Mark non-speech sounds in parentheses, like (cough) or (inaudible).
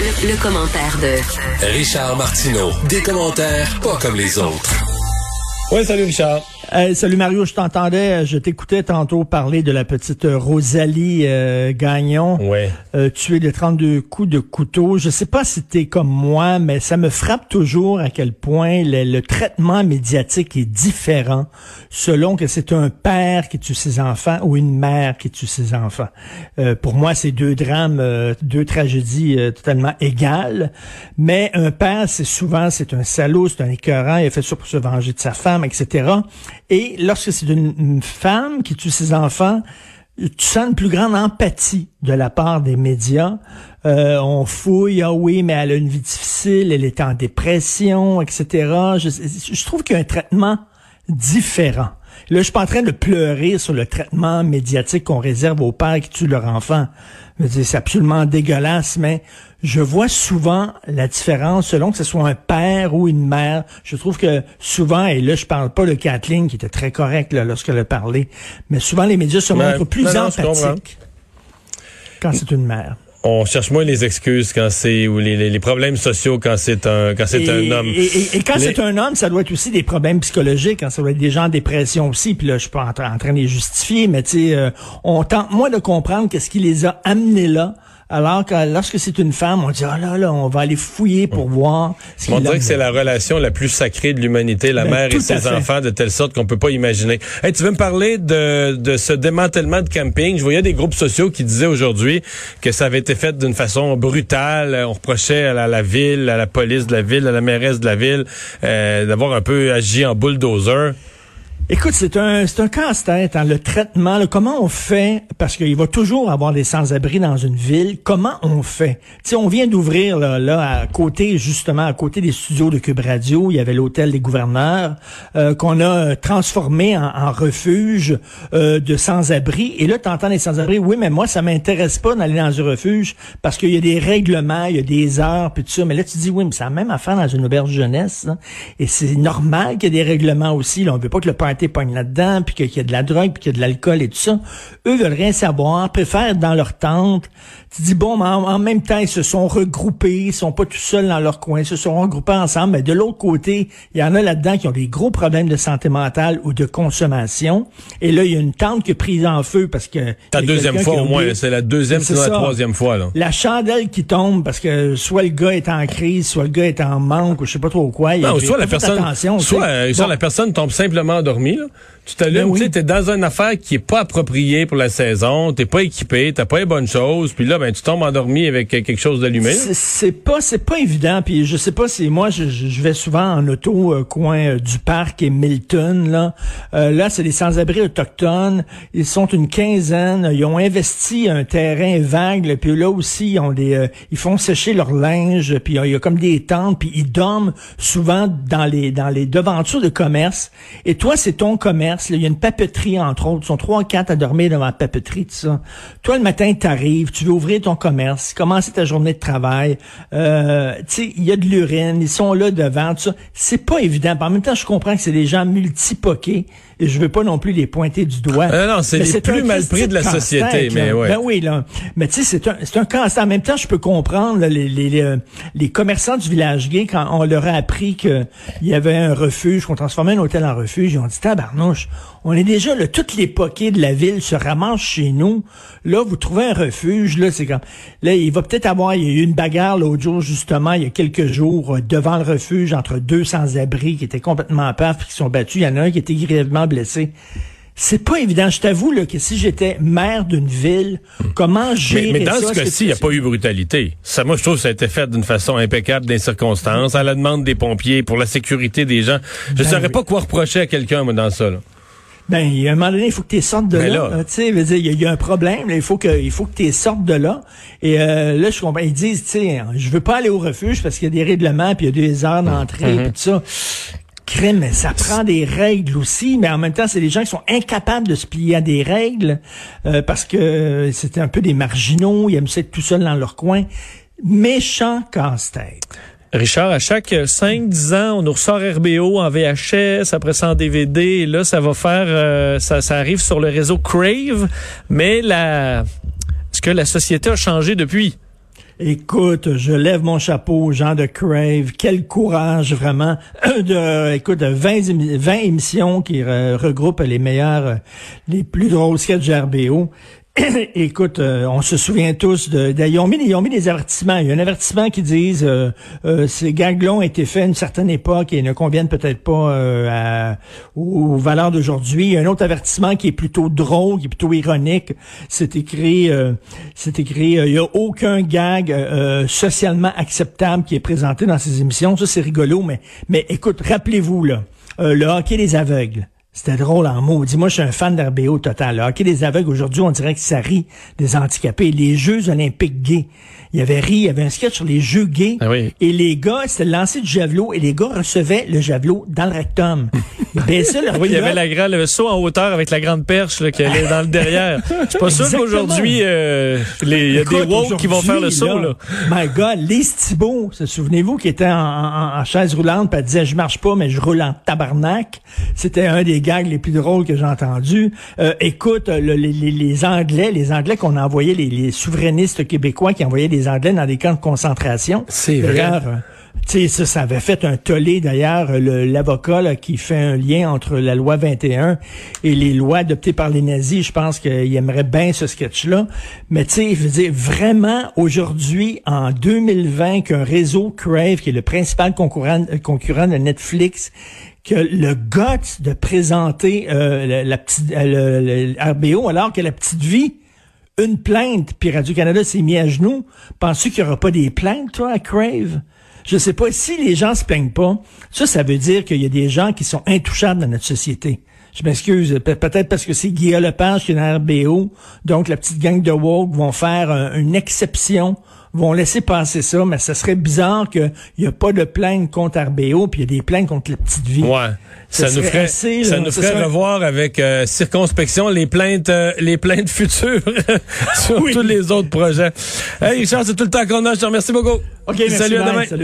Le, le commentaire de Richard Martineau. Des commentaires pas comme les autres. Oui, salut Richard. Hey, salut Mario, je t'entendais, je t'écoutais tantôt parler de la petite Rosalie euh, Gagnon, Ouais. euh, tuée de 32 coups de couteau. Je sais pas si t'es comme moi, mais ça me frappe toujours à quel point le, le traitement médiatique est différent selon que c'est un père qui tue ses enfants ou une mère qui tue ses enfants. Euh, pour moi, c'est deux drames, euh, deux tragédies euh, totalement égales. Mais un père, c'est souvent, c'est un salaud, c'est un écœurant, il a fait ça pour se venger de sa femme, etc. Et lorsque c'est une, femme qui tue ses enfants, tu sens une plus grande empathie de la part des médias. Euh, on fouille, ah oui, mais elle a une vie difficile, elle est en dépression, etc. Je trouve qu'il y a un traitement différent. Là, je suis pas en train de pleurer sur le traitement médiatique qu'on réserve aux pères qui tuent leur enfant. Je veux dire, C'est absolument dégueulasse, mais je vois souvent la différence selon que ce soit un père ou une mère. Je trouve que souvent, et là, je parle pas de Kathleen, qui était très correcte lorsqu'elle a parlé, mais souvent les médias se montrent plus Non, non, empathiques quand c'est une mère. On cherche moins les excuses quand c'est ou les, les- les problèmes sociaux quand c'est un quand c'est un homme. Et, et- et quand Les- c'est un homme, ça doit être aussi des problèmes psychologiques, quand ça doit être des gens en dépression aussi. Puis là, je suis pas en, tra- en train de les justifier, mais tu sais, euh, on tente moins de comprendre qu'est-ce qui les a amenés là. Alors que lorsque c'est une femme, on dit ah là là, on va aller fouiller pour voir. Ce On dirait que c'est la relation la plus sacrée de l'humanité, la Ben, mère et à ses enfants, de telle sorte qu'on peut pas imaginer. Hey, tu veux me parler de, de ce démantèlement de camping? Je voyais des groupes sociaux qui disaient aujourd'hui que ça avait été fait d'une façon brutale. On reprochait à la, la ville, à la police de la ville, à la mairesse de la ville, euh, d'avoir un peu agi en bulldozer. Écoute, c'est un c'est un casse-tête, hein, le traitement. là, comment on fait Parce qu'il va toujours avoir des sans-abri dans une ville. Comment on fait? Tu sais, on vient d'ouvrir là, là à côté justement à côté des studios de Cube Radio, il y avait l'hôtel des gouverneurs euh, qu'on a euh, transformé en, en refuge euh, de sans-abri. Et là, t'entends les sans-abri. Oui, mais moi, ça m'intéresse pas d'aller dans un refuge parce qu'il y a des règlements, il y a des heures, puis tout ça. Mais là, tu dis oui, mais c'est la même affaire dans une auberge jeunesse. hein. Et c'est normal qu'il y ait des règlements aussi. Là. On veut pas que le party pogne là-dedans, puis qu'il y ait de la drogue, puis qu'il y ait de l'alcool et tout ça. Eux veulent rien savoir, préfèrent être dans leur tente. Tu dis bon, mais en, en même temps, ils se sont regroupés, ils sont pas tout seuls dans leur coin, ils se sont regroupés ensemble. Mais de l'autre côté, il y en a là-dedans qui ont des gros problèmes de santé mentale ou de consommation. Et là, il y a une tente qui est prise en feu parce que... La a deuxième fois a au moins. C'est la deuxième, C'est la troisième fois. Là. La chandelle qui tombe parce que soit le gars est en crise, soit le gars est en manque ou je sais pas trop quoi. Non, a- soit a la personne, attention, soit, euh, soit Bon. la personne tombe simplement endormie. Là. Tu t'allumes, Ben oui. tu t'es dans une affaire qui est pas appropriée pour la saison, t'es pas équipé, t'as pas les bonnes choses, puis là, ben, tu tombes endormi avec euh, quelque chose d'allumé. C'est- pas c'est pas évident puis je sais pas si moi je, je- vais souvent en auto euh, coin euh, du parc et Milton là. Euh, là c'est des sans-abri autochtones. Ils sont une quinzaine. Ils ont investi un terrain vague puis là aussi ils ont des euh, ils font sécher leur linge puis il y a comme des tentes puis ils dorment souvent dans les dans les devantures de commerce. Et toi c'est ton commerce il y a une papeterie entre autres. Ils sont trois quatre à dormir devant la papeterie tout ça. Toi le matin t'arrives tu veux ouvrir ton commerce commencer ta journée de travail. Euh, tu sais il y a de l'urine ils sont là devant tout ça. C'est pas évident. En même temps je comprends que c'est des gens multipoqués. Et je veux pas non plus les pointer du doigt. Euh, non, c'est les plus mal pris de la société, là. mais ouais. Ben oui, là. Mais tu sais, c'est un, c'est un casse En même temps, je peux comprendre là, les, les, les, les commerçants du village gay, quand on leur a appris qu'il y avait un refuge, qu'on transformait un hôtel en refuge, ils ont dit, tabarnouche, on est déjà, là, toutes les poquets de la ville se ramassent chez nous. Là, vous trouvez un refuge, là, c'est comme, là, il va peut-être avoir, il y a eu une bagarre l'autre jour, justement, il y a quelques jours, euh, devant le refuge, entre deux sans-abri qui étaient complètement paf, qui sont battus. Il y en a un qui était grièvement blessé. C'est pas évident. Je t'avoue là, que si j'étais maire d'une ville, comment gérer Mais, mais dans ça? ce cas-ci, il n'y a pas eu brutalité. Ça, moi, je trouve que ça a été fait d'une façon impeccable dans les circonstances, à la demande des pompiers, pour la sécurité des gens. Je ne Ben saurais oui. pas quoi reprocher à quelqu'un, moi, dans ça. Là. Ben, il y a un moment donné, il faut que tu sortes de Mais là. là- là, Tu sais, il y, a- il y a un problème. là, il faut que, il faut que tu sortes de là. Et euh, là, je comprends. Ils disent, tu sais, je veux pas aller au refuge parce qu'il y a des règlements, puis il y a des heures d'entrée, puis tout ça. Crème, mais ça prend des règles aussi, mais en même temps, c'est des gens qui sont incapables de se plier à des règles euh, parce que c'était un peu des marginaux, ils aiment ça être tout seuls dans leur coin. Méchant casse-tête. Richard, à chaque 5-10 ans, on nous ressort RBO en VHS, après ça en DVD, et là, ça va faire, euh, ça, arrive sur le réseau Crave, mais la, est-ce que la société a changé depuis? Écoute, je lève mon chapeau aux gens de Crave. Quel courage, vraiment. (clears throat) De, écoute, 20, émi- 20 émissions qui re- regroupent les meilleurs, les plus drôles sketchs RBO. (coughs) Écoute, euh, on se souvient tous de, ils, ont mis, des avertissements. Il y a un avertissement qui disent euh, euh, ces gags-là ont été faits à une certaine époque et ne conviennent peut-être pas euh, aux, valeurs d'aujourd'hui. Il y a un autre avertissement qui est plutôt drôle, qui est plutôt ironique. C'est écrit, euh, c'est écrit, il y a aucun gag socialement acceptable qui est présenté dans ces émissions. Ça c'est rigolo, mais mais écoute, rappelez-vous là, le hockey des aveugles. C'était drôle en mots. Dis-moi, je suis un fan d'RBO total. Le hockey des aveugles, aujourd'hui, on dirait que ça rit des handicapés. Les Jeux olympiques gays. Il y avait ri, il y avait un sketch sur les Jeux gays. Ah oui. Et les gars, c'était le lancer du javelot et les gars recevaient le javelot dans le rectum. (laughs) (laughs) Leur Oui, il y avait la le saut en hauteur avec la grande perche là, qui allait dans le derrière. (laughs) Je suis pas sûr qu'aujourd'hui, euh, les- il y a Écoute, des woke qui vont faire le saut. Là. My God, Lise Thibault, se souvenez-vous, qui était en, en- en chaise roulante, puis elle disait, je marche pas, mais je roule en tabarnak. C'était un des gags les plus drôles que j'ai entendus. Euh, écoute, le- les, les- les Anglais, les Anglais qu'on envoyait, les, les souverainistes québécois qui envoyaient des Anglais dans des camps de concentration. C'est vrai. Euh, tu sais, ça, ça avait fait un tollé d'ailleurs, le- l'avocat qui fait un lien entre la loi 21 et les lois adoptées par les nazis. Je pense qu'il aimerait bien ce sketch-là. Mais tu sais, je veux dire, vraiment, aujourd'hui, en 2020, qu'un réseau Crave, qui est le principal concurrent, de Netflix, que le guts de présenter euh, la, petite, euh, le, RBO, alors que la petite vie, une plainte, puis Radio-Canada s'est mis à genoux. Penses-tu qu'il n'y aura pas des plaintes, toi, à Crave? Je sais pas. Si les gens se plaignent pas, ça, ça veut dire qu'il y a des gens qui sont intouchables dans notre société. Je m'excuse, pe- peut-être parce que c'est Guillaume Lepage qui est dans RBO, donc la petite gang de woke vont faire un- une exception, vont laisser passer ça, mais ce serait bizarre qu'il n'y a pas de plainte contre RBO, puis il y a des plaintes contre la petite vie. Ouais. Ça Ça, nous ferait, assez, ça là, nous ça ferait serait- revoir avec euh, circonspection les plaintes, euh, les plaintes (laughs) futures sur Oui. tous les autres projets. Hey Richard, c'est tout le temps qu'on a. Je te remercie beaucoup. OK, merci, Salut, à demain. Salut.